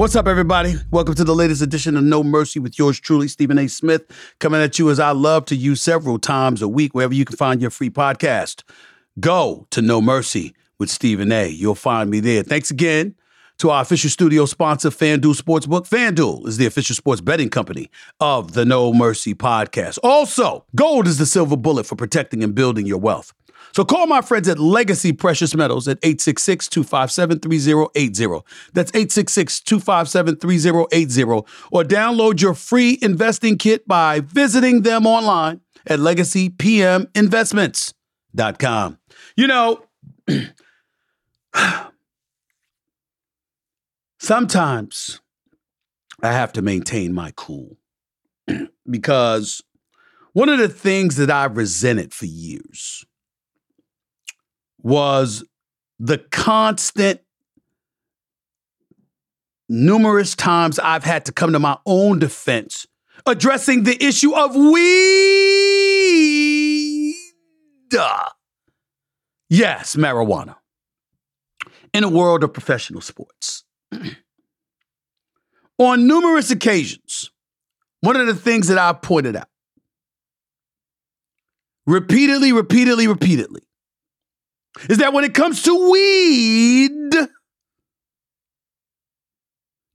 What's up, everybody? Welcome to the latest edition of No Mercy with yours truly, Stephen A. Smith, coming at you as I love to use several times a week, wherever you can find your free podcast. Go to No Mercy with Stephen A. You'll find me there. Thanks again to our official studio sponsor, FanDuel Sportsbook. FanDuel is the official sports betting company of the No Mercy podcast. Also, gold is the silver bullet for protecting and building your wealth. So call my friends at Legacy Precious Metals at 866 257 3080. That's 866 257 3080. Or download your free investing kit by visiting them online at legacypminvestments.com. You know, sometimes I have to maintain my cool because one of the things that I resented for years was the constant numerous times I've had to come to my own defense addressing the issue of weed. Yes, marijuana. In a world of professional sports. On numerous occasions, one of the things that I've pointed out repeatedly, repeatedly, repeatedly is that when it comes to weed,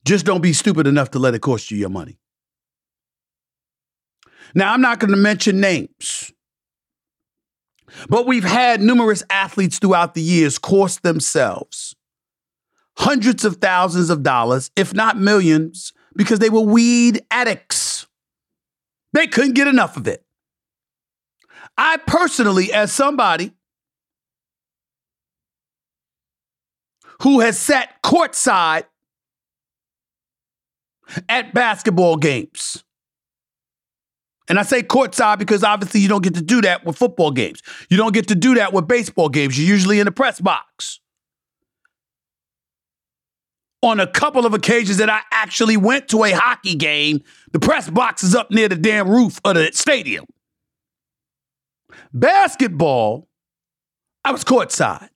just don't be stupid enough to let it cost you your money. Now, I'm not going to mention names, but we've had numerous athletes throughout the years cost themselves hundreds of thousands of dollars, if not millions, because they were weed addicts. They couldn't get enough of it. I personally, as somebody who has sat courtside at basketball games. And I say courtside because obviously you don't get to do that with football games. You don't get to do that with baseball games. You're usually in the press box. On a couple of occasions that I actually went to a hockey game, the press box is up near the damn roof of the stadium. Basketball, I was courtside.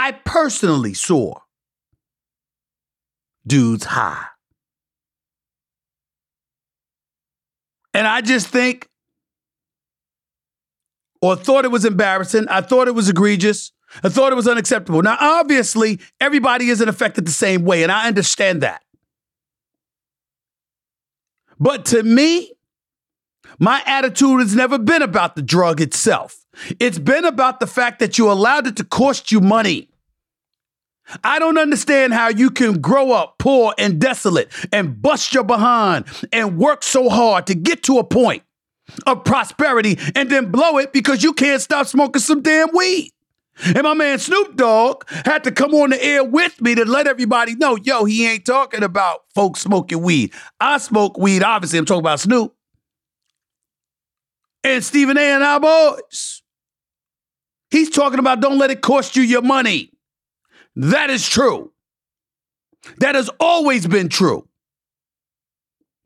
I personally saw dudes high. And I just think, or thought it was embarrassing. I thought it was egregious. I thought it was unacceptable. Now, obviously, everybody isn't affected the same way, and I understand that. But to me, my attitude has never been about the drug itself. It's been about the fact that you allowed it to cost you money. I don't understand how you can grow up poor and desolate and bust your behind and work so hard to get to a point of prosperity and then blow it because you can't stop smoking some damn weed. And my man Snoop Dogg had to come on the air with me to let everybody know, yo, he ain't talking about folks smoking weed. I smoke weed, obviously, I'm talking about Snoop. And Stephen A. and our boys. He's talking about don't let it cost you your money. That is true. That has always been true.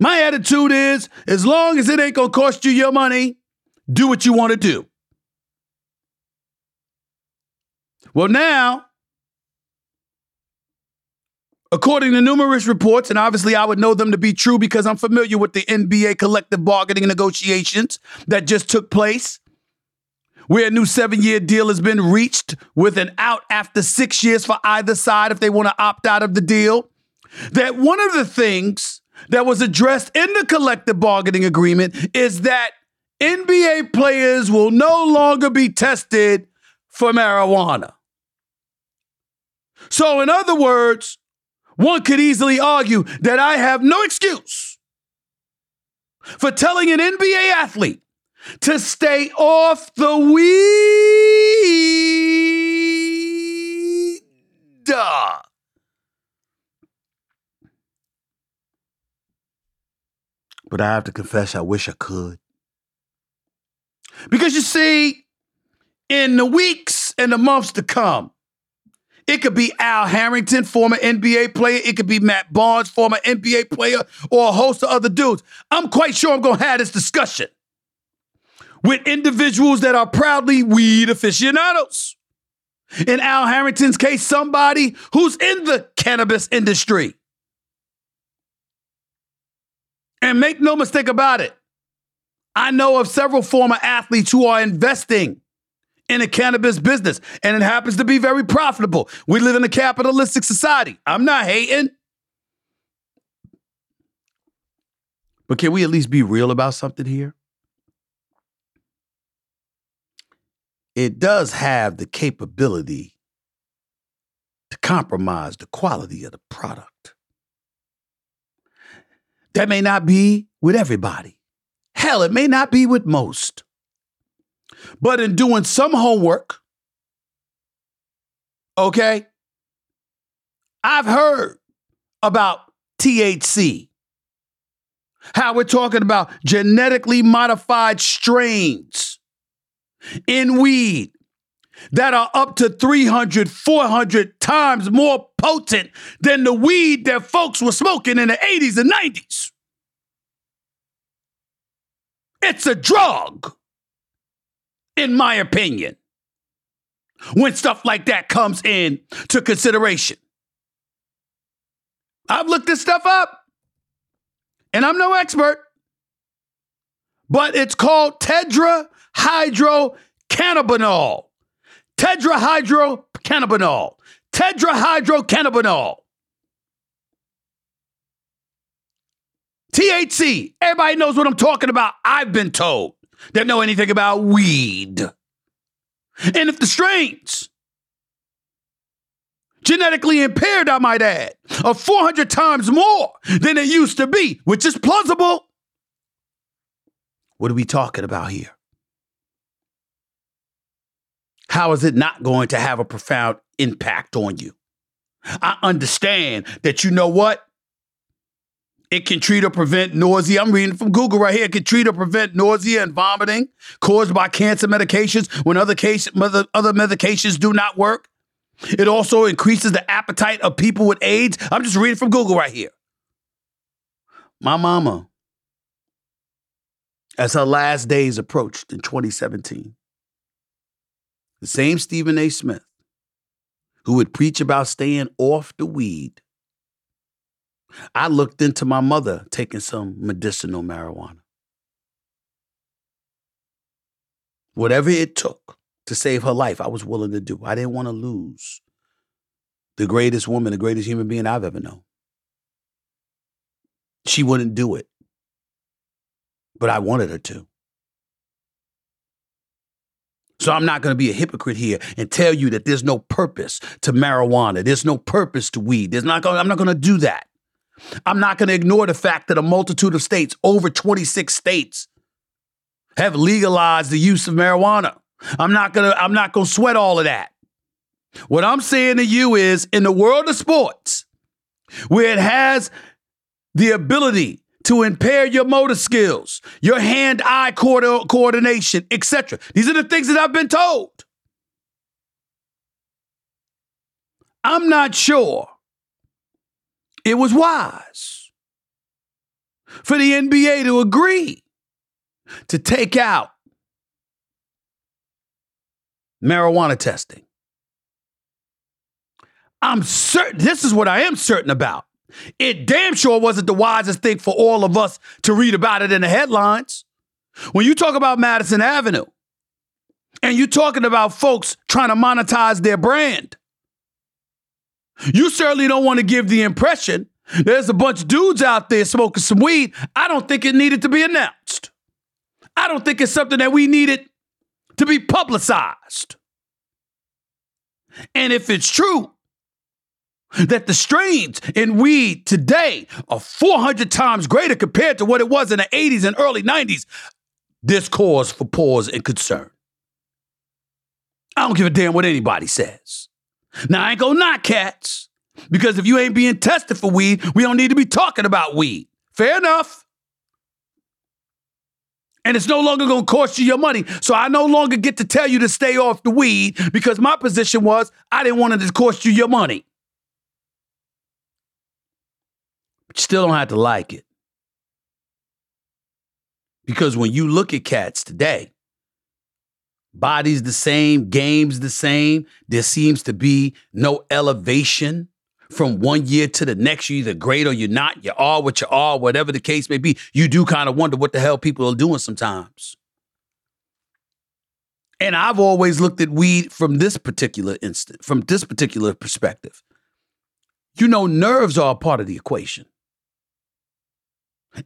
My attitude is as long as it ain't gonna cost you your money, do what you wanna do. Well, now, according to numerous reports, and obviously I would know them to be true because I'm familiar with the NBA collective bargaining negotiations that just took place where a new seven year deal has been reached with an out after six years for either side if they want to opt out of the deal. That one of the things that was addressed in the collective bargaining agreement is that NBA players will no longer be tested for marijuana. So, in other words, one could easily argue that I have no excuse for telling an NBA athlete to stay off the weed. Duh. But I have to confess, I wish I could. Because you see, in the weeks and the months to come, it could be Al Harrington, former NBA player. It could be Matt Barnes, former NBA player, or a host of other dudes. I'm quite sure I'm going to have this discussion with individuals that are proudly weed aficionados. In Al Harrington's case, somebody who's in the cannabis industry. And make no mistake about it, I know of several former athletes who are investing in a cannabis business, and it happens to be very profitable. We live in a capitalistic society. I'm not hating. But can we at least be real about something here? It does have the capability to compromise the quality of the product. That may not be with everybody. Hell, it may not be with most. But in doing some homework, okay, I've heard about THC. How we're talking about genetically modified strains in weed that are up to 300, 400 times more potent than the weed that folks were smoking in the 80s and 90s. It's a drug in my opinion, when stuff like that comes in to consideration. I've looked this stuff up, and I'm no expert, but it's called tetrahydrocannabinol. Tetrahydrocannabinol. Tetrahydrocannabinol. THC. Everybody knows what I'm talking about. I've been told that know anything about weed. And if the strains, genetically impaired, I might add, are 400 times more than it used to be, which is plausible, what are we talking about here? How is it not going to have a profound impact on you? I understand that you know what? It can treat or prevent nausea. I'm reading from Google right here. It can treat or prevent nausea and vomiting caused by cancer medications when other, case, other, other medications do not work. It also increases the appetite of people with AIDS. I'm just reading from Google right here. My mama, as her last days approached in 2017, the same Stephen A. Smith who would preach about staying off the weed I looked into my mother taking some medicinal marijuana. Whatever it took to save her life, I was willing to do. I didn't want to lose the greatest woman, the greatest human being I've ever known. She wouldn't do it, but I wanted her to. So I'm not going to be a hypocrite here and tell you that there's no purpose to marijuana. There's no purpose to weed. There's not going, I'm not going to do that. I'm not going to ignore the fact that a multitude of states, over 26 states, have legalized the use of marijuana. I'm not going to I'm not going to sweat all of that. What I'm saying to you is in the world of sports, where it has the ability to impair your motor skills, your hand-eye coordination, etc. These are the things that I've been told. I'm not sure it was wise for the NBA to agree to take out marijuana testing. I'm certain, this is what I am certain about. It damn sure wasn't the wisest thing for all of us to read about it in the headlines. When you talk about Madison Avenue and you're talking about folks trying to monetize their brand, you certainly don't want to give the impression there's a bunch of dudes out there smoking some weed. I don't think it needed to be announced. I don't think it's something that we needed to be publicized. And if it's true that the strains in weed today are 400 times greater compared to what it was in the 80s and early 90s, this cause for pause and concern. I don't give a damn what anybody says. Now, I ain't gonna knock cats because if you ain't being tested for weed, we don't need to be talking about weed. Fair enough. And it's no longer gonna cost you your money. So I no longer get to tell you to stay off the weed because my position was I didn't want it to cost you your money. But you still don't have to like it. Because when you look at cats today, bodies the same, games the same, there seems to be no elevation from one year to the next. You're either great or you're not. You are what you are, whatever the case may be. You do kind of wonder what the hell people are doing sometimes. And I've always looked at weed from this particular instant, from this particular perspective. You know, nerves are a part of the equation.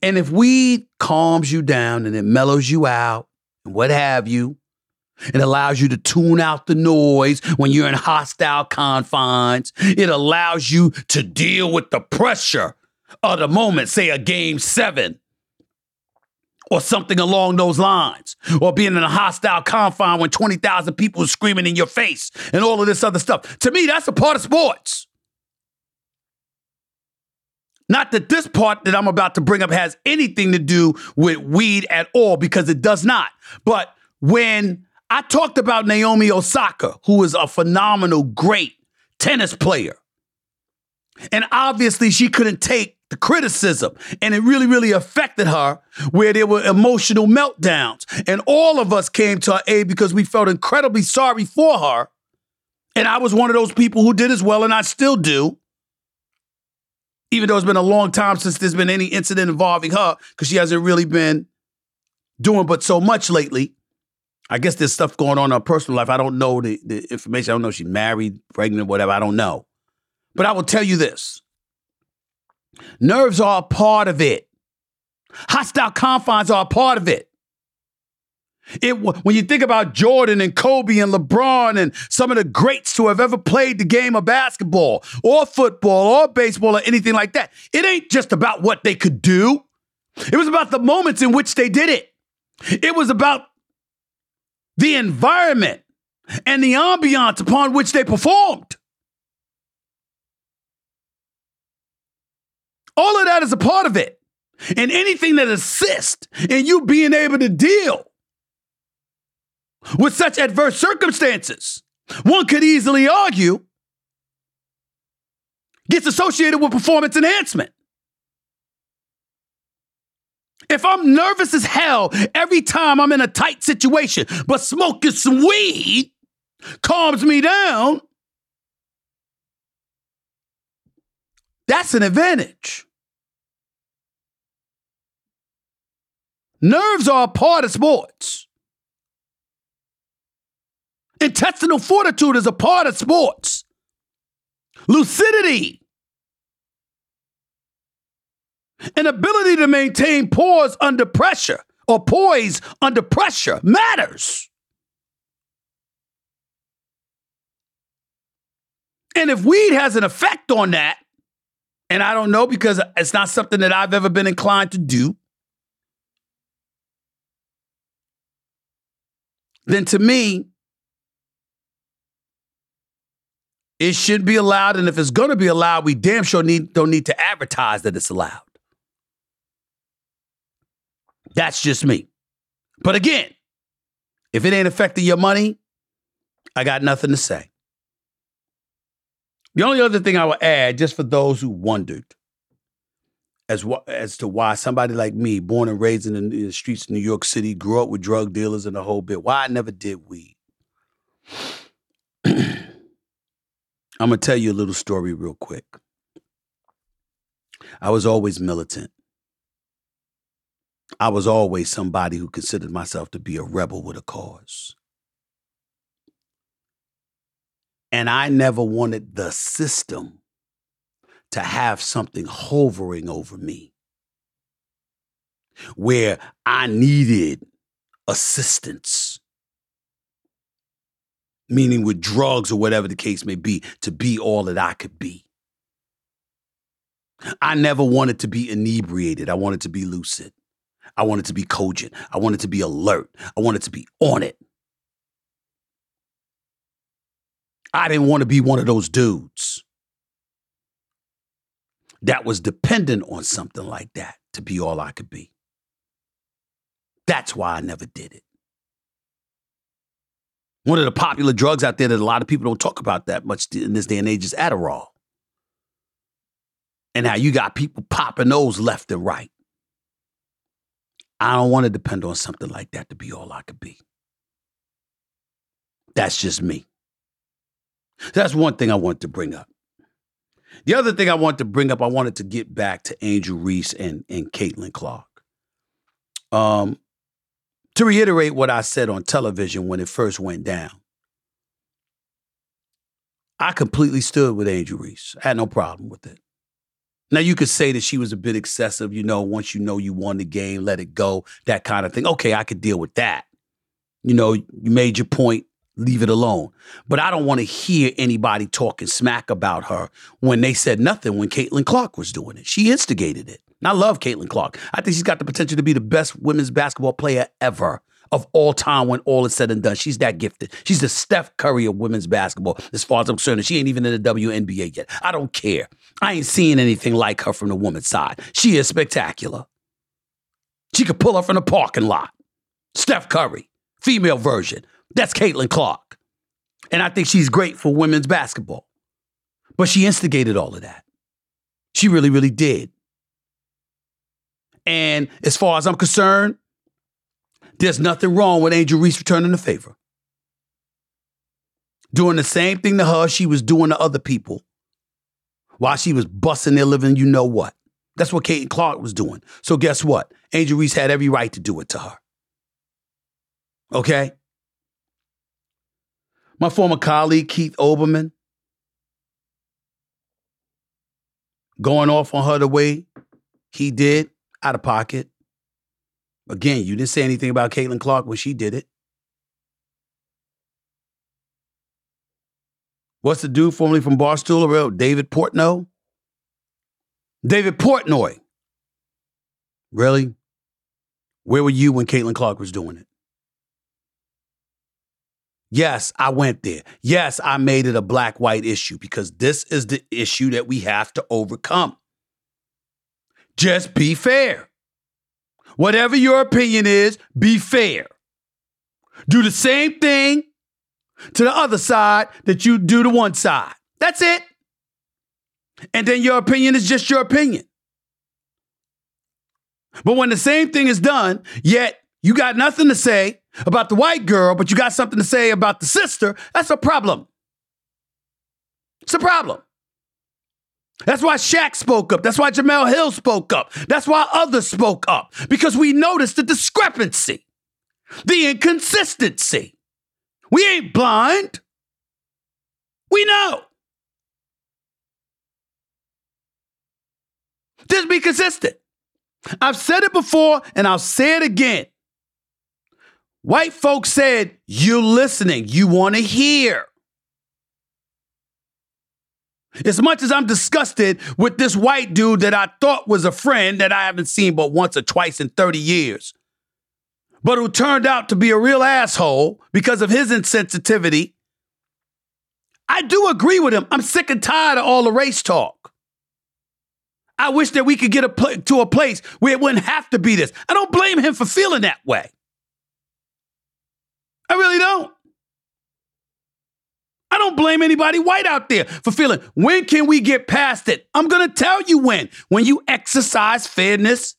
And if weed calms you down and it mellows you out and what have you, it allows you to tune out the noise when you're in hostile confines. It allows you to deal with the pressure of the moment, say a game seven or something along those lines, or being in a hostile confine when 20,000 people are screaming in your face and all of this other stuff. To me, that's a part of sports. Not that this part that I'm about to bring up has anything to do with weed at all, because it does not. But when I talked about Naomi Osaka, who is a phenomenal, great tennis player, and obviously she couldn't take the criticism, and it really, really affected her where there were emotional meltdowns. And all of us came to her aid because we felt incredibly sorry for her. And I was one of those people who did as well, and I still do even though it's been a long time since there's been any incident involving her, because she hasn't really been doing but so much lately. I guess there's stuff going on in her personal life. I don't know the, the information. I don't know if she's married, pregnant, whatever. I don't know. But I will tell you this nerves are a part of it, hostile confines are a part of it. It when you think about Jordan and Kobe and LeBron and some of the greats who have ever played the game of basketball or football or baseball or anything like that, it ain't just about what they could do. It was about the moments in which they did it. It was about the environment and the ambiance upon which they performed. All of that is a part of it. And anything that assists in you being able to deal with such adverse circumstances, one could easily argue, gets associated with performance enhancement. If I'm nervous as hell every time I'm in a tight situation, but smoking some weed calms me down, that's an advantage. Nerves are a part of sports. Intestinal fortitude is a part of sports. Lucidity. An ability to maintain pause under pressure or poise under pressure matters. And if weed has an effect on that, and I don't know because it's not something that I've ever been inclined to do, then to me, It shouldn't be allowed, and if it's going to be allowed, we damn sure need, don't need to advertise that it's allowed. That's just me. But again, if it ain't affecting your money, I got nothing to say. The only other thing I will add, just for those who wondered, as as to why somebody like me, born and raised in the, in the streets of New York City, grew up with drug dealers and the whole bit, why I never did weed. I'm going to tell you a little story real quick. I was always militant. I was always somebody who considered myself to be a rebel with a cause. And I never wanted the system to have something hovering over me where I needed assistance, meaning with drugs or whatever the case may be, to be all that I could be. I never wanted to be inebriated. I wanted to be lucid. I wanted to be cogent. I wanted to be alert. I wanted to be on it. I didn't want to be one of those dudes that was dependent on something like that to be all I could be. That's why I never did it. One of the popular drugs out there that a lot of people don't talk about that much in this day and age is Adderall. And now you got people popping those left and right. I don't want to depend on something like that to be all I could be. That's just me. That's one thing I want to bring up. The other thing I want to bring up, I wanted to get back to Angel Reese and, and Caitlin Clark. Um, to reiterate what I said on television when it first went down, I completely stood with Angel Reese. I had no problem with it. Now you could say that she was a bit excessive, you know, once you know you won the game, let it go, that kind of thing. Okay, I could deal with that. You know, you made your point, leave it alone. But I don't want to hear anybody talking smack about her when they said nothing when Caitlin Clark was doing it. She instigated it. And I love Caitlin Clark. I think she's got the potential to be the best women's basketball player ever of all time when all is said and done. She's that gifted. She's the Steph Curry of women's basketball, as far as I'm concerned. She ain't even in the WNBA yet. I don't care. I ain't seeing anything like her from the woman's side. She is spectacular. She could pull her from the parking lot. Steph Curry, female version. That's Caitlin Clark. And I think she's great for women's basketball. But she instigated all of that. She really, really did. And as far as I'm concerned, there's nothing wrong with Angel Reese returning the favor. Doing the same thing to her she was doing to other people while she was busting their living, you know what. That's what Caitlin Clark was doing. So guess what? Angel Reese had every right to do it to her. Okay? My former colleague, Keith Olbermann, going off on her the way he did, out of pocket. Again, you didn't say anything about Caitlin Clark when she did it. What's the dude formerly from Barstool? David Portnoy? David Portnoy. Really? Where were you when Caitlin Clark was doing it? Yes, I went there. Yes, I made it a black white issue because this is the issue that we have to overcome. Just be fair. Whatever your opinion is, be fair. Do the same thing to the other side that you do to one side. That's it. And then your opinion is just your opinion. But when the same thing is done, yet you got nothing to say about the white girl, but you got something to say about the sister, that's a problem. It's a problem. That's why Shaq spoke up. That's why Jemele Hill spoke up. That's why others spoke up because we noticed the discrepancy, the inconsistency. We ain't blind. We know. Just be consistent. I've said it before and I'll say it again. White folks said, You listening, you want to hear. As much as I'm disgusted with this white dude that I thought was a friend that I haven't seen but once or twice in 30 years, but who turned out to be a real asshole because of his insensitivity, I do agree with him. I'm sick and tired of all the race talk. I wish that we could get a pl- to a place where it wouldn't have to be this. I don't blame him for feeling that way. I really don't. I don't blame anybody white out there for feeling, when can we get past it? I'm going to tell you when. When you exercise fairness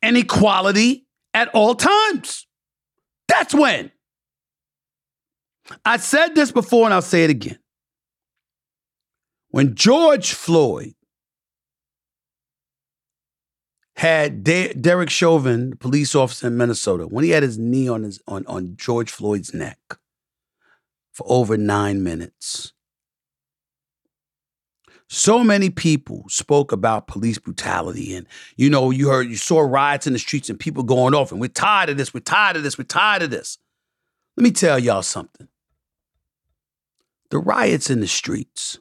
and equality at all times. That's when. I said this before and I'll say it again. When George Floyd had De- Derek Chauvin, the police officer in Minnesota, when he had his knee on his on, on George Floyd's neck, for over nine minutes. So many people spoke about police brutality, and you know, you heard, you saw riots in the streets and people going off, and we're tired of this, we're tired of this, we're tired of this. Let me tell y'all something. The riots in the streets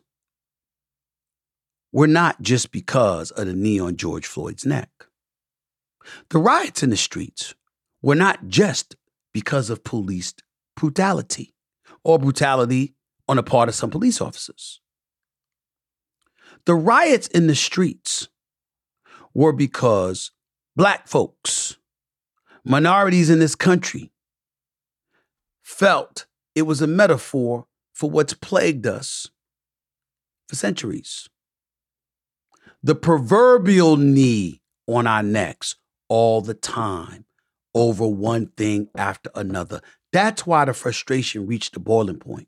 were not just because of the knee on George Floyd's neck. The riots in the streets were not just because of police brutality or brutality on the part of some police officers. The riots in the streets were because black folks, minorities in this country, felt it was a metaphor for what's plagued us for centuries. The proverbial knee on our necks all the time over one thing after another. That's why the frustration reached the boiling point.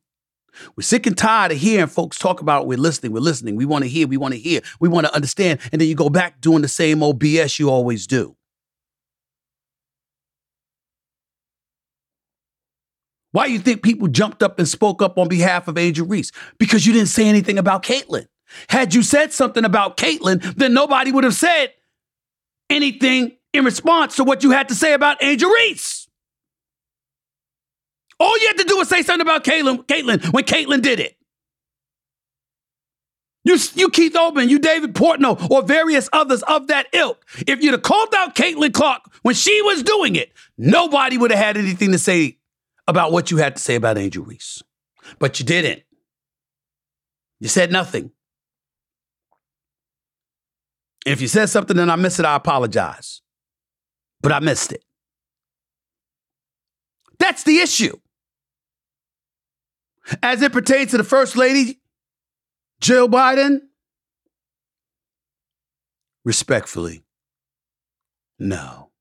We're sick and tired of hearing folks talk about we're listening, we're listening, we want to hear, we want to hear, we want to understand, and then you go back doing the same old BS you always do. Why do you think people jumped up and spoke up on behalf of Angel Reese? Because you didn't say anything about Caitlin. Had you said something about Caitlin, then nobody would have said anything in response to what you had to say about Angel Reese. All you had to do was say something about Caitlin, Caitlin when Caitlin did it. You, you Keith Olbermann, you David Portnoy, or various others of that ilk. If you'd have called out Caitlin Clark when she was doing it, nobody would have had anything to say about what you had to say about Angel Reese. But you didn't. You said nothing. If you said something and I missed it, I apologize. But I missed it. That's the issue. As it pertains to the First Lady, Jill Biden, respectfully, no.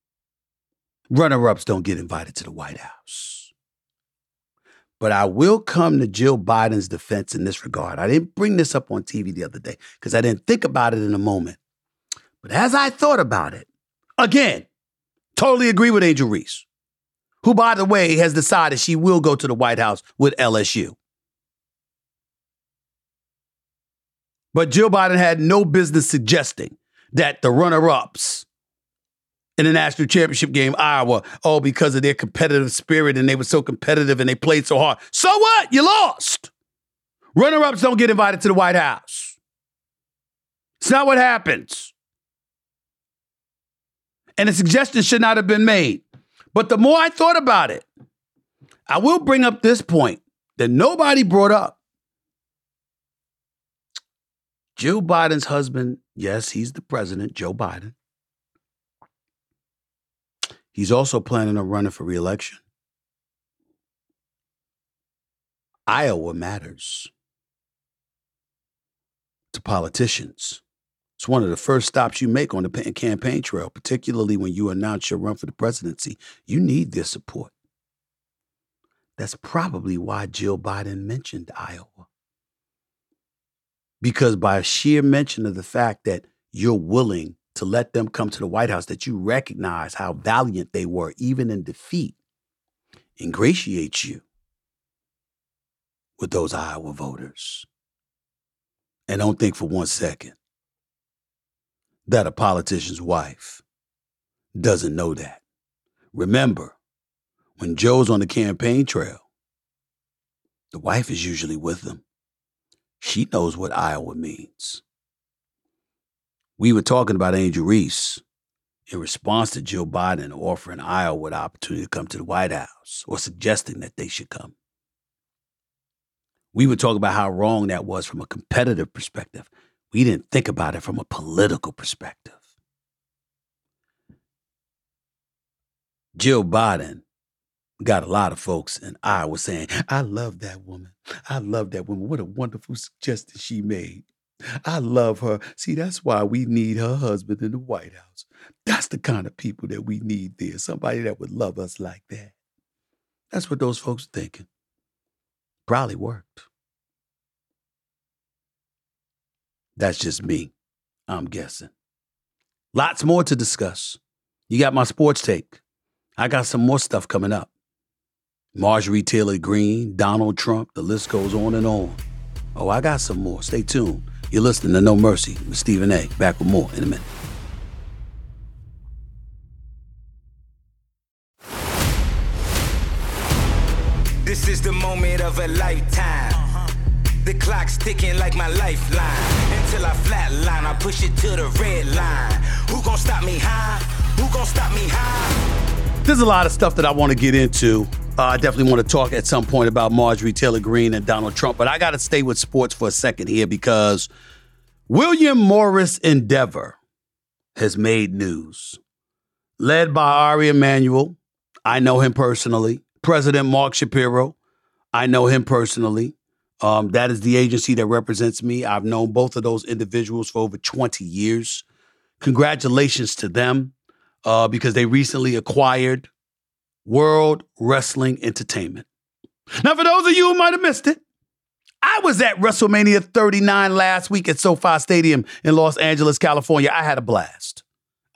Runner ups don't get invited to the White House. But I will come to Jill Biden's defense in this regard. I didn't bring this up on TV the other day because I didn't think about it in a moment. But as I thought about it, again, totally agree with Angel Reese who, by the way, has decided she will go to the White House with LSU. But Jill Biden had no business suggesting that the runner ups in the national championship game, Iowa, all because of their competitive spirit and they were so competitive and they played so hard. So what? You lost. Runner ups don't get invited to the White House. It's not what happens. And the suggestion should not have been made. But the more I thought about it, I will bring up this point that nobody brought up. Jill Biden's husband, yes, he's the president, Joe Biden. He's also planning on running for reelection. Iowa matters to politicians. It's one of the first stops you make on the campaign trail, particularly when you announce your run for the presidency. You need their support. That's probably why Jill Biden mentioned Iowa. Because by sheer mention of the fact that you're willing to let them come to the White House, that you recognize how valiant they were, even in defeat, ingratiates you with those Iowa voters. And don't think for one second that a politician's wife doesn't know that. Remember, when Joe's on the campaign trail, the wife is usually with them. She knows what Iowa means. We were talking about Angel Reese in response to Joe Biden offering Iowa the opportunity to come to the White House or suggesting that they should come. We were talking about how wrong that was from a competitive perspective. We didn't think about it from a political perspective. Jill Biden got a lot of folks in Iowa saying, I love that woman. I love that woman. What a wonderful suggestion she made. I love her. See, that's why we need her husband in the White House. That's the kind of people that we need there. Somebody that would love us like that. That's what those folks are thinking. Probably worked. That's just me. I'm guessing. Lots more to discuss. You got my sports take. I got some more stuff coming up. Marjorie Taylor Greene, Donald Trump, the list goes on and on. Oh, I got some more. Stay tuned. You're listening to No Mercy with Stephen A. Back with more in a minute. This is the moment of a lifetime. The clock's ticking like my lifeline. Until I flatline, I push it to the red line. Who gon' stop me high? Who gon' stop me high? There's a lot of stuff that I want to get into. Uh, I definitely want to talk at some point about Marjorie Taylor Greene and Donald Trump, but I got to stay with sports for a second here because William Morris Endeavor has made news. Led by Ari Emanuel, I know him personally. President Mark Shapiro, I know him personally. Um, that is the agency that represents me. I've known both of those individuals for over 20 years. Congratulations to them uh, because they recently acquired World Wrestling Entertainment. Now, for those of you who might have missed it, I was at WrestleMania 39 last week at SoFi Stadium in Los Angeles, California. I had a blast.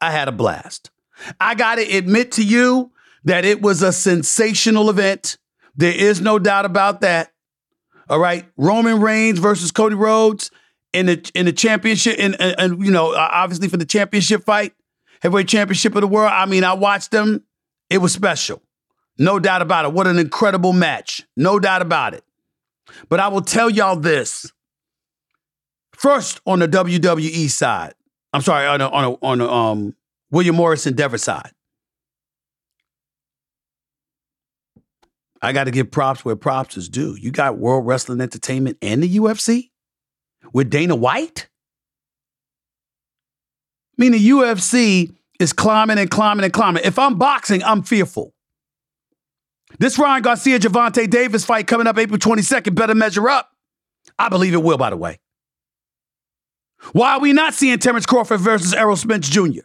I had a blast. I got to admit to you that it was a sensational event. There is no doubt about that. All right, Roman Reigns versus Cody Rhodes in the in the championship, and, and, you know, obviously for the championship fight, heavyweight championship of the world. I mean, I watched them. It was special, no doubt about it. What an incredible match, no doubt about it. But I will tell y'all this. First, on the WWE side, I'm sorry, on a, on a, on a, um William Morris Endeavor side. I got to give props where props is due. You got World Wrestling Entertainment and the UFC with Dana White. I mean, the UFC is climbing and climbing and climbing. If I'm boxing, I'm fearful. This Ryan Garcia Gervonta Davis fight coming up April 22nd better measure up. I believe it will, by the way. Why are we not seeing Terrence Crawford versus Errol Spence Jr.?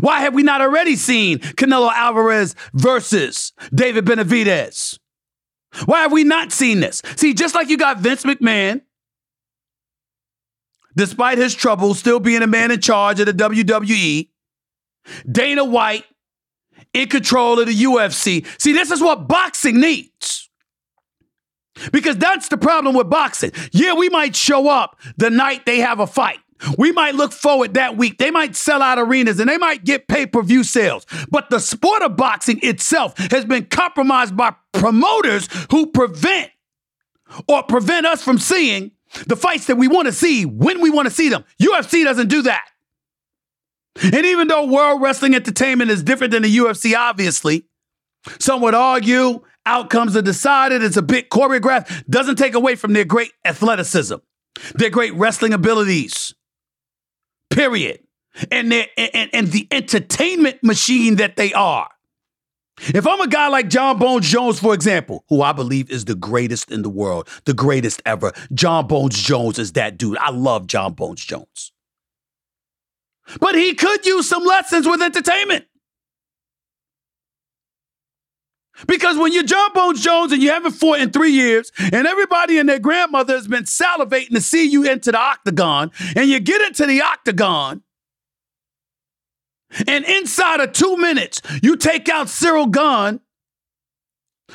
Why have we not already seen Canelo Alvarez versus David Benavidez? Why have we not seen this? See, just like you got Vince McMahon, despite his troubles, still being a man in charge of the WWE, Dana White in control of the UFC. See, this is what boxing needs. Because that's the problem with boxing. Yeah, we might show up the night they have a fight. We might look forward that week. They might sell out arenas and they might get pay per view sales. But the sport of boxing itself has been compromised by promoters who prevent or prevent us from seeing the fights that we want to see when we want to see them. UFC doesn't do that. And even though World Wrestling Entertainment is different than the UFC, obviously, some would argue outcomes are decided, it's a bit choreographed, doesn't take away from their great athleticism, their great wrestling abilities period. And, and, and the entertainment machine that they are. If I'm a guy like Jon Bones Jones, for example, who I believe is the greatest in the world, the greatest ever, Jon Bones Jones is that dude. I love Jon Bones Jones. But he could use some lessons with entertainment. Because when you're Jon Bones Jones and you haven't fought in three years, and everybody and their grandmother has been salivating to see you into the octagon, and you get into the octagon, and inside of two minutes, you take out Ciryl Gane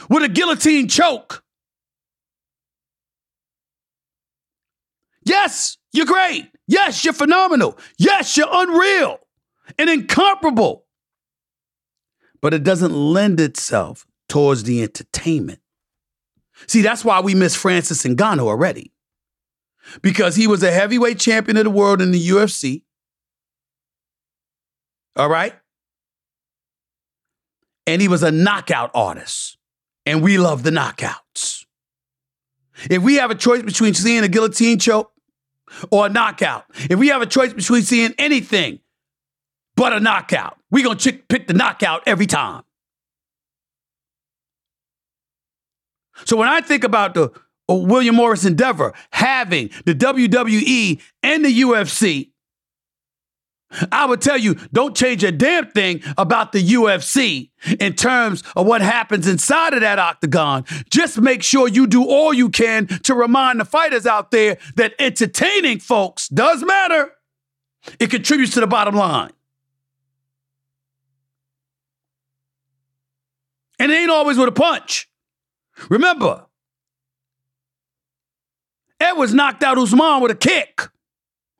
with a guillotine choke. Yes, you're great. Yes, you're phenomenal. Yes, you're unreal and incomparable. But it doesn't lend itself towards the entertainment. See, that's why we miss Francis Ngannou already. Because he was a heavyweight champion of the world in the UFC. All right? And he was a knockout artist. And we love the knockouts. If we have a choice between seeing a guillotine choke or a knockout, if we have a choice between seeing anything but a knockout, we're going to pick the knockout every time. So when I think about the uh, William Morris Endeavor having the WWE and the UFC, I would tell you, don't change a damn thing about the UFC in terms of what happens inside of that octagon. Just make sure you do all you can to remind the fighters out there that entertaining folks does matter. It contributes to the bottom line. And it ain't always with a punch. Remember, Edwards knocked out Usman with a kick.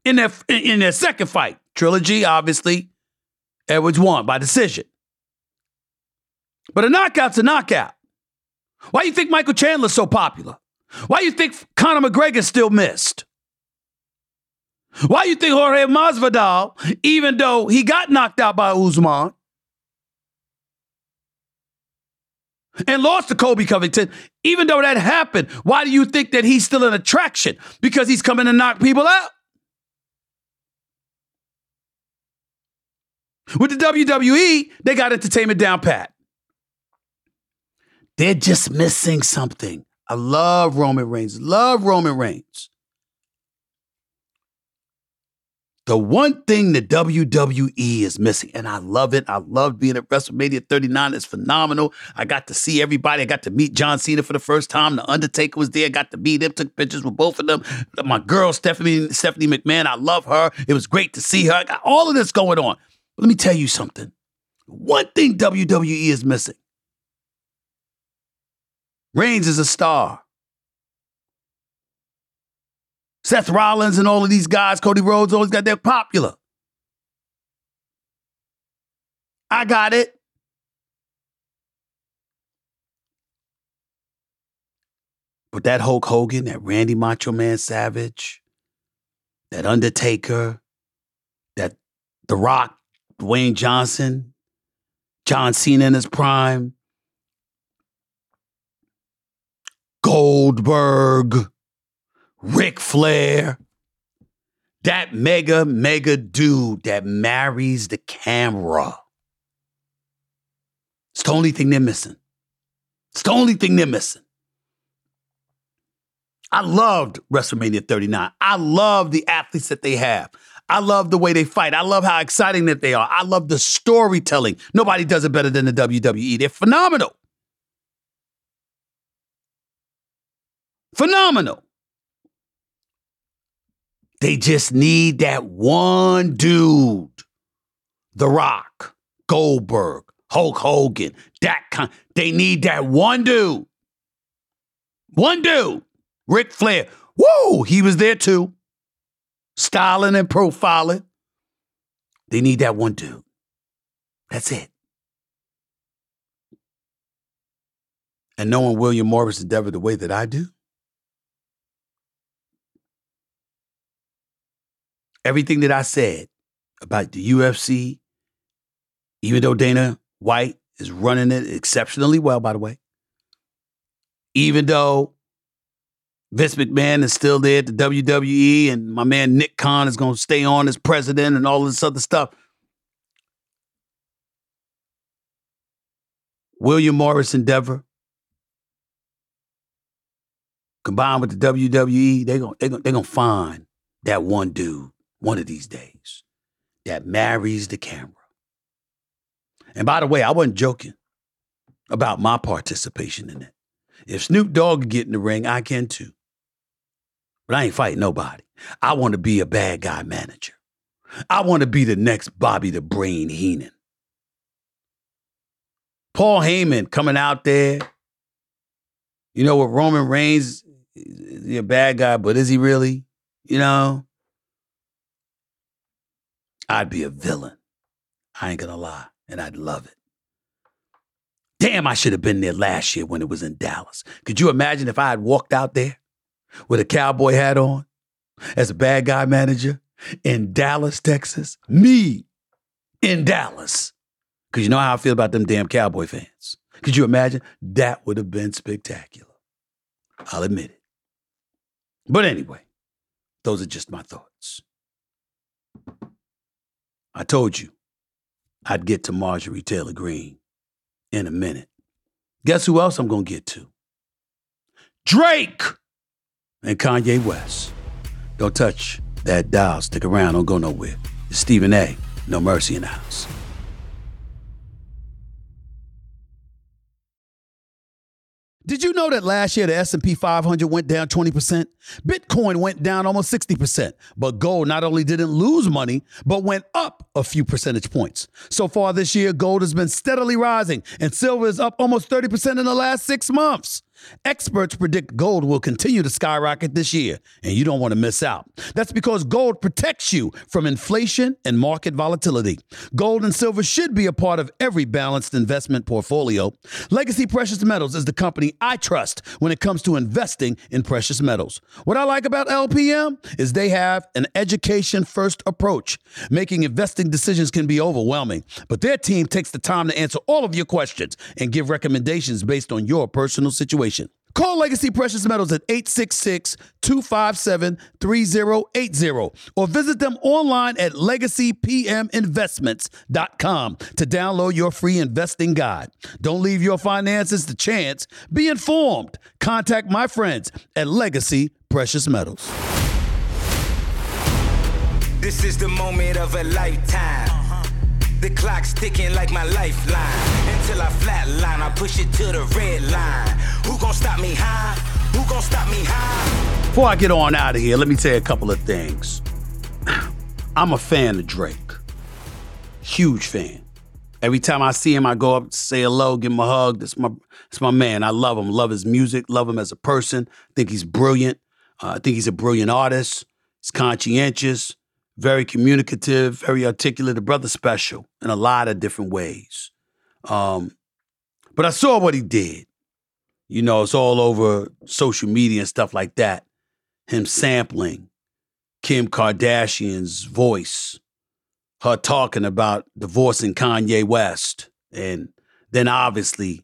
in their in their second fight. Trilogy, obviously, Edwards won by decision. But a knockout's a knockout. Why do you think Michael Chandler's so popular? Why do you think Conor McGregor's still missed? Why do you think Jorge Masvidal, even though he got knocked out by Usman and lost to Colby Covington, even though that happened, why do you think that he's still an attraction? Because he's coming to knock people out. With the WWE, they got entertainment down pat. They're just missing something. I love Roman Reigns. Love Roman Reigns. The one thing the WWE is missing, and I love it. I love being at WrestleMania 39. It's phenomenal. I got to see everybody. I got to meet John Cena for the first time. The Undertaker was there. I got to meet him. Took pictures with both of them. My girl Stephanie Stephanie McMahon. I love her. It was great to see her. I got all of this going on. But let me tell you something. One thing WWE is missing Reigns is a star. Seth Rollins and all of these guys, Cody Rhodes, always got they're popular. I got it. But that Hulk Hogan, that Randy Macho Man Savage, that Undertaker, that The Rock, Dwayne Johnson, John Cena in his prime, Goldberg, Ric Flair, that mega, mega dude that marries the camera. It's the only thing they're missing. It's the only thing they're missing. I loved WrestleMania 39. I love the athletes that they have. I love the way they fight. I love how exciting that they are. I love the storytelling. Nobody does it better than the WWE. They're phenomenal. Phenomenal. They just need that one dude. The Rock, Goldberg, Hulk Hogan, that kind. They need that one dude. One dude. Ric Flair. Woo! He was there too. Styling and profiling. They need that one dude. That's it. And knowing William Morris Endeavor the way that I do, everything that I said about the UFC, even though Dana White is running it exceptionally well, by the way, even though Vince McMahon is still there at the WWE and my man Nick Khan is going to stay on as president and all this other stuff. William Morris Endeavor combined with the WWE, they're going they gonna, they gonna find that one dude one of these days that marries the camera. And by the way, I wasn't joking about my participation in it. If Snoop Dogg can get in the ring, I can too. But I ain't fighting nobody. I want to be a bad guy manager. I want to be the next Bobby the Brain Heenan. Paul Heyman coming out there. You know what? Roman Reigns, is a bad guy, but is he really? You know? I'd be a villain. I ain't gonna lie. And I'd love it. Damn, I should have been there last year when it was in Dallas. Could you imagine if I had walked out there with a cowboy hat on as a bad guy manager in Dallas, Texas? Me in Dallas. Because you know how I feel about them damn cowboy fans. Could you imagine? That would have been spectacular. I'll admit it. But anyway, those are just my thoughts. I told you I'd get to Marjorie Taylor Greene in a minute. Guess who else I'm going to get to? Drake and Kanye West. Don't touch that dial. Stick around. Don't go nowhere. It's Stephen A. No Mercy in the house. Did you know that last year the S&P 500 went down 20%? Bitcoin went down almost 60%, but gold not only didn't lose money, but went up a few percentage points. So far this year, gold has been steadily rising and silver is up almost 30% in the last 6 months. Experts predict gold will continue to skyrocket this year, and you don't want to miss out. That's because gold protects you from inflation and market volatility. Gold and silver should be a part of every balanced investment portfolio. Legacy Precious Metals is the company I trust when it comes to investing in precious metals. What I like about LPM is they have an education first approach. Making investing decisions can be overwhelming, but their team takes the time to answer all of your questions and give recommendations based on your personal situation. Call Legacy Precious Metals at 866 257 3080 or visit them online at legacypminvestments.com to download your free investing guide. Don't leave your finances to chance. Be informed. Contact my friends at Legacy Precious Metals. This is the moment of a lifetime. The clock's ticking like my lifeline. Until I flatline, I push it to the red line. Who gon' stop me high? Who gon' stop me high? Before I get on out of here, let me tell you a couple of things. I'm a fan of Drake. Huge fan. Every time I see him, I go up, say hello, give him a hug. That's my, that's my man. I love him. Love his music. Love him as a person. think he's brilliant. Uh, I think he's a brilliant artist. He's conscientious very communicative, very articulate, a brother special in a lot of different ways. Um, but I saw what he did. You know, it's all over social media and stuff like that. Him sampling Kim Kardashian's voice, her talking about divorcing Kanye West, and then obviously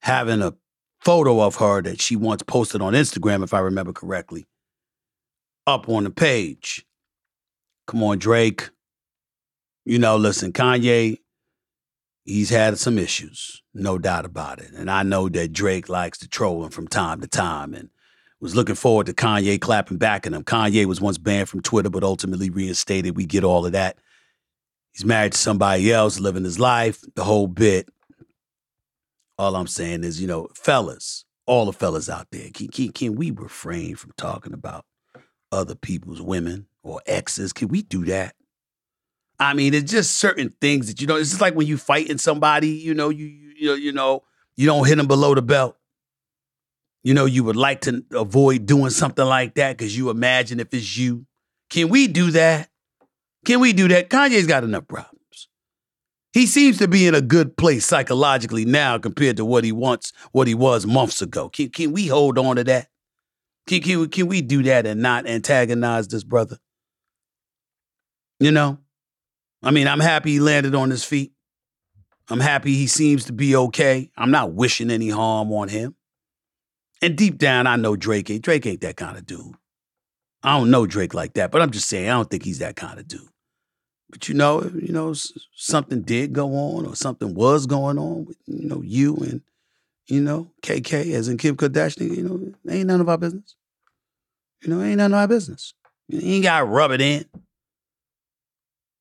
having a photo of her that she once posted on Instagram, if I remember correctly, up on the page. Come on, Drake. You know, listen, Kanye, he's had some issues, no doubt about it. And I know that Drake likes to troll him from time to time and was looking forward to Kanye clapping back at him. Kanye was once banned from Twitter, but ultimately reinstated. We get all of that. He's married to somebody else, living his life, the whole bit. All I'm saying is, you know, fellas, all the fellas out there, can, can, can we refrain from talking about other people's women? or exes. Can we do that? I mean, it's just certain things that you know. It's just like when you fighting somebody, you know, you you know, you know, you don't hit them below the belt. You know, you would like to avoid doing something like that because you imagine if it's you. Can we do that? Can we do that? Kanye's got enough problems. He seems to be in a good place psychologically now compared to what he wants, what he was months ago. Can, can we hold on to that? Can, can, can we do that and not antagonize this brother? You know, I mean, I'm happy he landed on his feet. I'm happy he seems to be okay. I'm not wishing any harm on him. And deep down, I know Drake ain't Drake ain't that kind of dude. I don't know Drake like that, but I'm just saying I don't think he's that kind of dude. But you know, you know, something did go on or something was going on with you know you and you know KK as in Kim Kardashian. You know, ain't none of our business. You know, ain't none of our business. You ain't got to rub it in.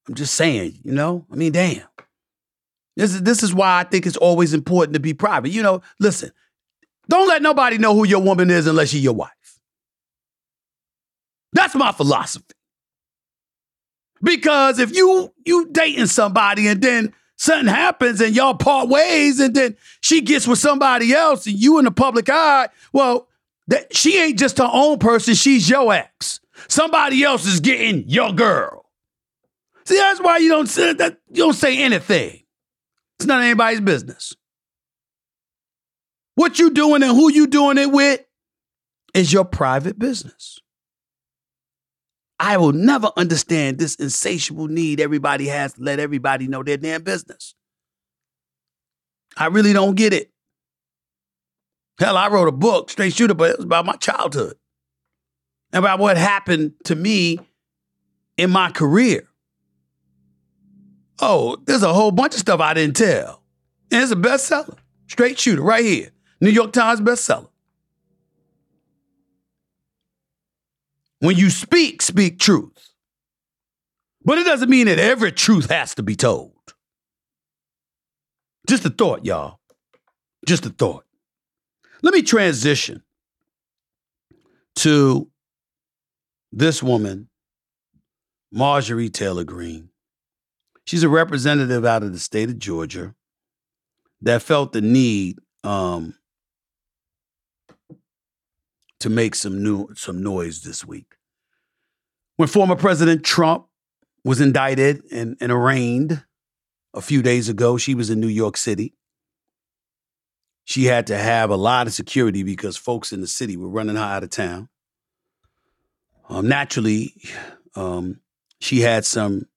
I'm just saying, you know? I mean, damn. This is, this is why I think it's always important to be private. You know, listen, don't let nobody know who your woman is unless she's your wife. That's my philosophy. Because if you you dating somebody and then something happens and y'all part ways and then she gets with somebody else and you in the public eye, well, that she ain't just her own person, she's your ex. Somebody else is getting your girl. See, that's why you don't say that you don't say anything. It's not anybody's business. What you doing and who you doing it with is your private business. I will never understand this insatiable need everybody has to let everybody know their damn business. I really don't get it. Hell, I wrote a book, Straight Shooter, but it was about my childhood. And about what happened to me in my career. Oh, there's a whole bunch of stuff I didn't tell. And it's a bestseller. Straight shooter, right here. New York Times bestseller. When you speak, speak truth. But it doesn't mean that every truth has to be told. Just a thought, y'all. Just a thought. Let me transition to this woman, Marjorie Taylor Greene. She's a representative out of the state of Georgia that felt the need um, to make some new some noise this week. When former President Trump was indicted and, and arraigned a few days ago, she was in New York City. She had to have a lot of security because folks in the city were running her out of town. Um, naturally, um, she had some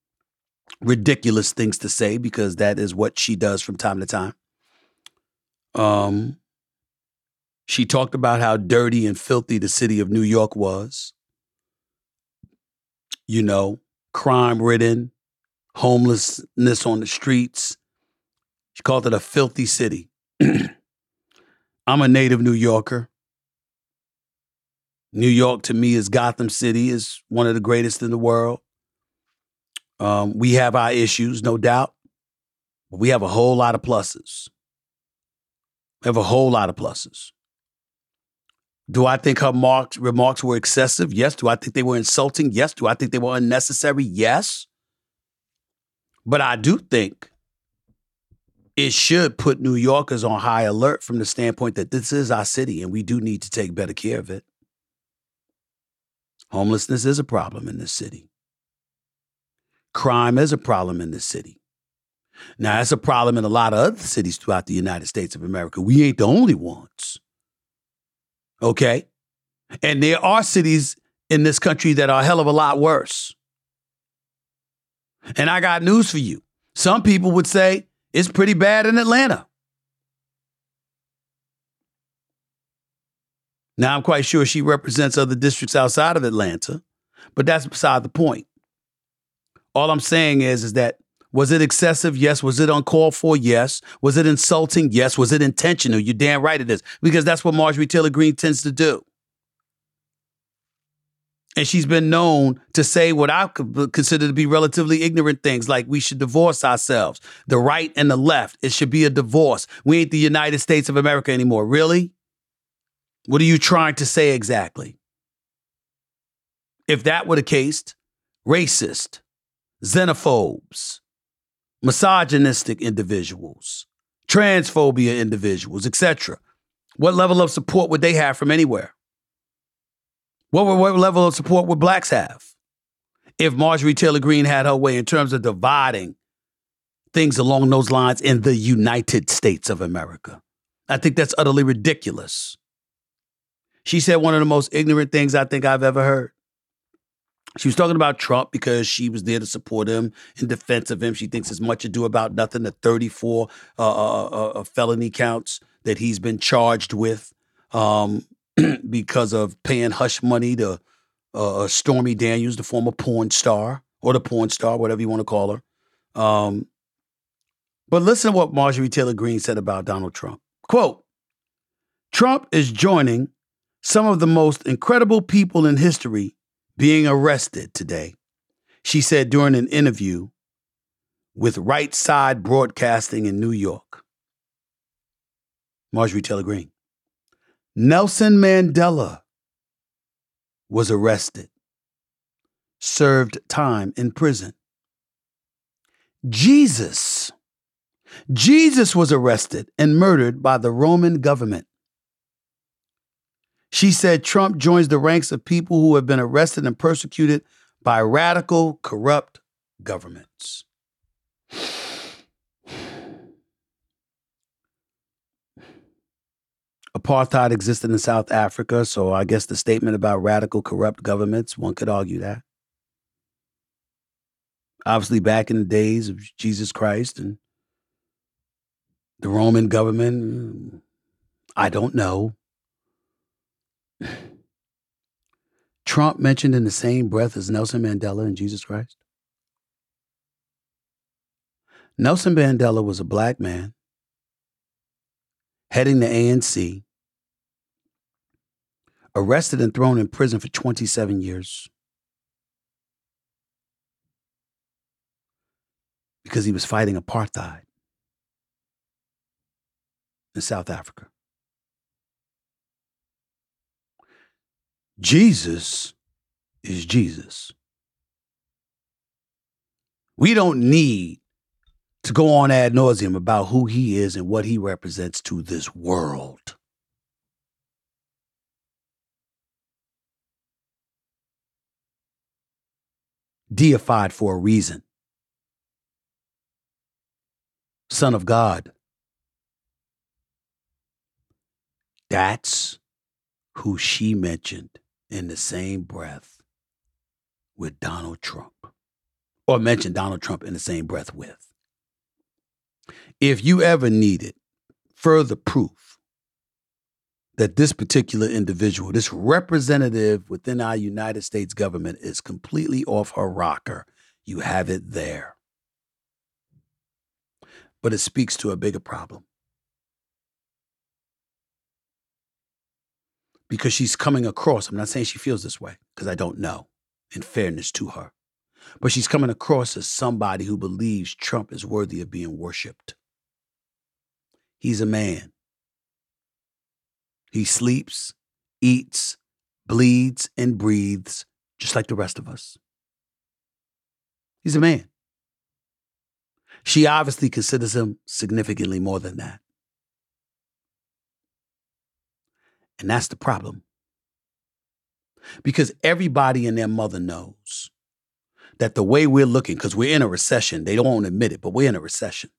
ridiculous things to say because that is what she does from time to time. Um, she talked about how dirty and filthy the city of New York was. You know, crime ridden, homelessness on the streets. She called it a filthy city. I'm a native New Yorker. New York to me is Gotham City, is one of the greatest in the world. Um, we have our issues, no doubt, but we have a whole lot of pluses. We have a whole lot of pluses. Do I think her marks, remarks were excessive? Yes. Do I think they were insulting? Yes. Do I think they were unnecessary? Yes. But I do think it should put New Yorkers on high alert from the standpoint that this is our city and we do need to take better care of it. Homelessness is a problem in this city. Crime is a problem in this city. Now, that's a problem in a lot of other cities throughout the United States of America. We ain't the only ones. Okay? And there are cities in this country that are a hell of a lot worse. And I got news for you. Some people would say it's pretty bad in Atlanta. Now, I'm quite sure she represents other districts outside of Atlanta, but that's beside the point. All I'm saying is, is that was it excessive? Yes. Was it uncalled for? Yes. Was it insulting? Yes. Was it intentional? You're damn right it is, because that's what Marjorie Taylor Greene tends to do. And she's been known to say what I consider to be relatively ignorant things, like we should divorce ourselves. The right and the left, it should be a divorce. We ain't the United States of America anymore. Really? What are you trying to say exactly? If that were the case, racist, xenophobes, misogynistic individuals, transphobia individuals, etc. What level of support would they have from anywhere? What, what level of support would blacks have if Marjorie Taylor Greene had her way in terms of dividing things along those lines in the United States of America? I think that's utterly ridiculous. She said one of the most ignorant things I think I've ever heard. She was talking about Trump because she was there to support him in defense of him. She thinks as much ado about nothing. The 34 uh, uh, uh, uh, felony counts that he's been charged with um, because of paying hush money to uh, uh, Stormy Daniels, the former porn star, or the porn star, whatever you want to call her. Um, but listen to what Marjorie Taylor Greene said about Donald Trump. Quote, Trump is joining some of the most incredible people in history being arrested today, she said during an interview with Right Side Broadcasting in New York. Marjorie Taylor Greene. Nelson Mandela was arrested, served time in prison. Jesus, Jesus was arrested and murdered by the Roman government. She said Trump joins the ranks of people who have been arrested and persecuted by radical, corrupt governments. Apartheid existed in South Africa, so I guess the statement about radical, corrupt governments, one could argue that. Obviously, back in the days of Jesus Christ and the Roman government, I don't know. Trump mentioned in the same breath as Nelson Mandela and Jesus Christ? Nelson Mandela was a black man heading the ANC, arrested and thrown in prison for 27 years because he was fighting apartheid in South Africa. Jesus is Jesus. We don't need to go on ad nauseum about who he is and what he represents to this world. Deified for a reason. Son of God. That's who she mentioned in the same breath with Donald Trump, or mention Donald Trump in the same breath with. If you ever needed further proof that this particular individual, this representative within our United States government, is completely off her rocker, you have it there. But it speaks to a bigger problem. Because she's coming across, I'm not saying she feels this way, because I don't know, in fairness to her. But she's coming across as somebody who believes Trump is worthy of being worshiped. He's a man. He sleeps, eats, bleeds, and breathes just like the rest of us. He's a man. She obviously considers him significantly more than that. And that's the problem. Because everybody and their mother knows that the way we're looking, because we're in a recession, they don't want to admit it, but we're in a recession.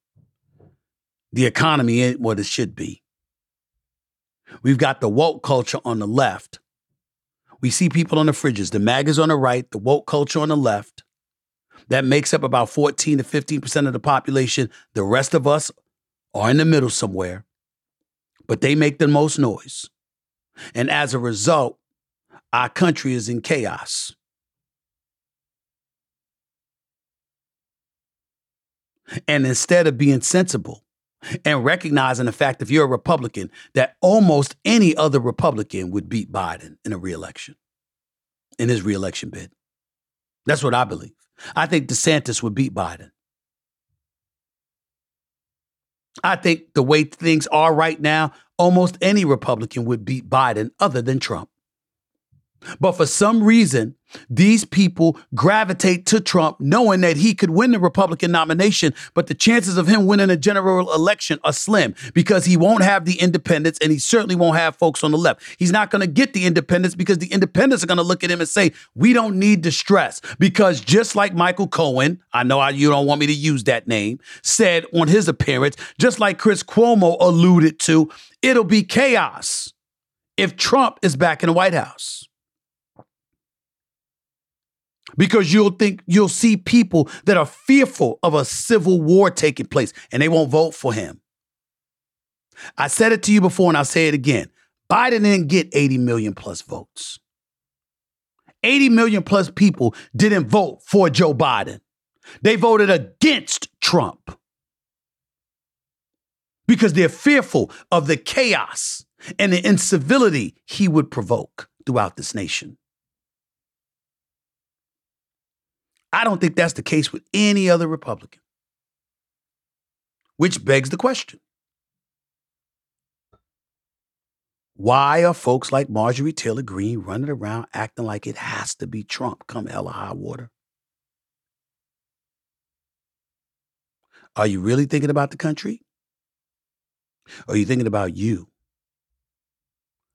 The economy ain't what it should be. We've got the woke culture on the left. We see people on the fridges, the MAGAs on the right, the woke culture on the left. That makes up about 14 to 15% of the population. The rest of us are in the middle somewhere, but they make the most noise. And as a result, our country is in chaos. And instead of being sensible and recognizing the fact if you're a Republican, that almost any other Republican would beat Biden in a reelection, in his reelection bid. That's what I believe. I think DeSantis would beat Biden. I think the way things are right now, almost any Republican would beat Biden other than Trump. But for some reason, these people gravitate to Trump knowing that he could win the Republican nomination, but the chances of him winning a general election are slim because he won't have the independents and he certainly won't have folks on the left. He's not going to get the independents because the independents are going to look at him and say, We don't need distress. Because just like Michael Cohen, I know you don't want me to use that name, said on his appearance, just like Chris Cuomo alluded to, it'll be chaos if Trump is back in the White House because you'll think you'll see people that are fearful of a civil war taking place and they won't vote for him. I said it to you before and I'll say it again. Biden didn't get 80 million plus votes. 80 million plus people didn't vote for Joe Biden. They voted against Trump because they're fearful of the chaos and the incivility he would provoke throughout this nation. I don't think that's the case with any other Republican. Which begs the question why are folks like Marjorie Taylor Greene running around acting like it has to be Trump come hell or high water? Are you really thinking about the country? Or are you thinking about you?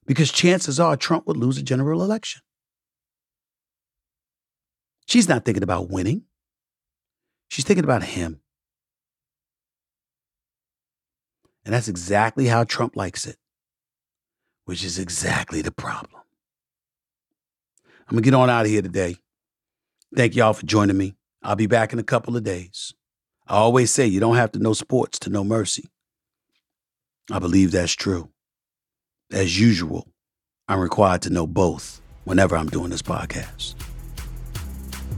Because chances are Trump would lose a general election. She's not thinking about winning. She's thinking about him. And that's exactly how Trump likes it, which is exactly the problem. I'm going to get on out of here today. Thank y'all for joining me. I'll be back in a couple of days. I always say you don't have to know sports to know mercy. I believe that's true. As usual, I'm required to know both whenever I'm doing this podcast.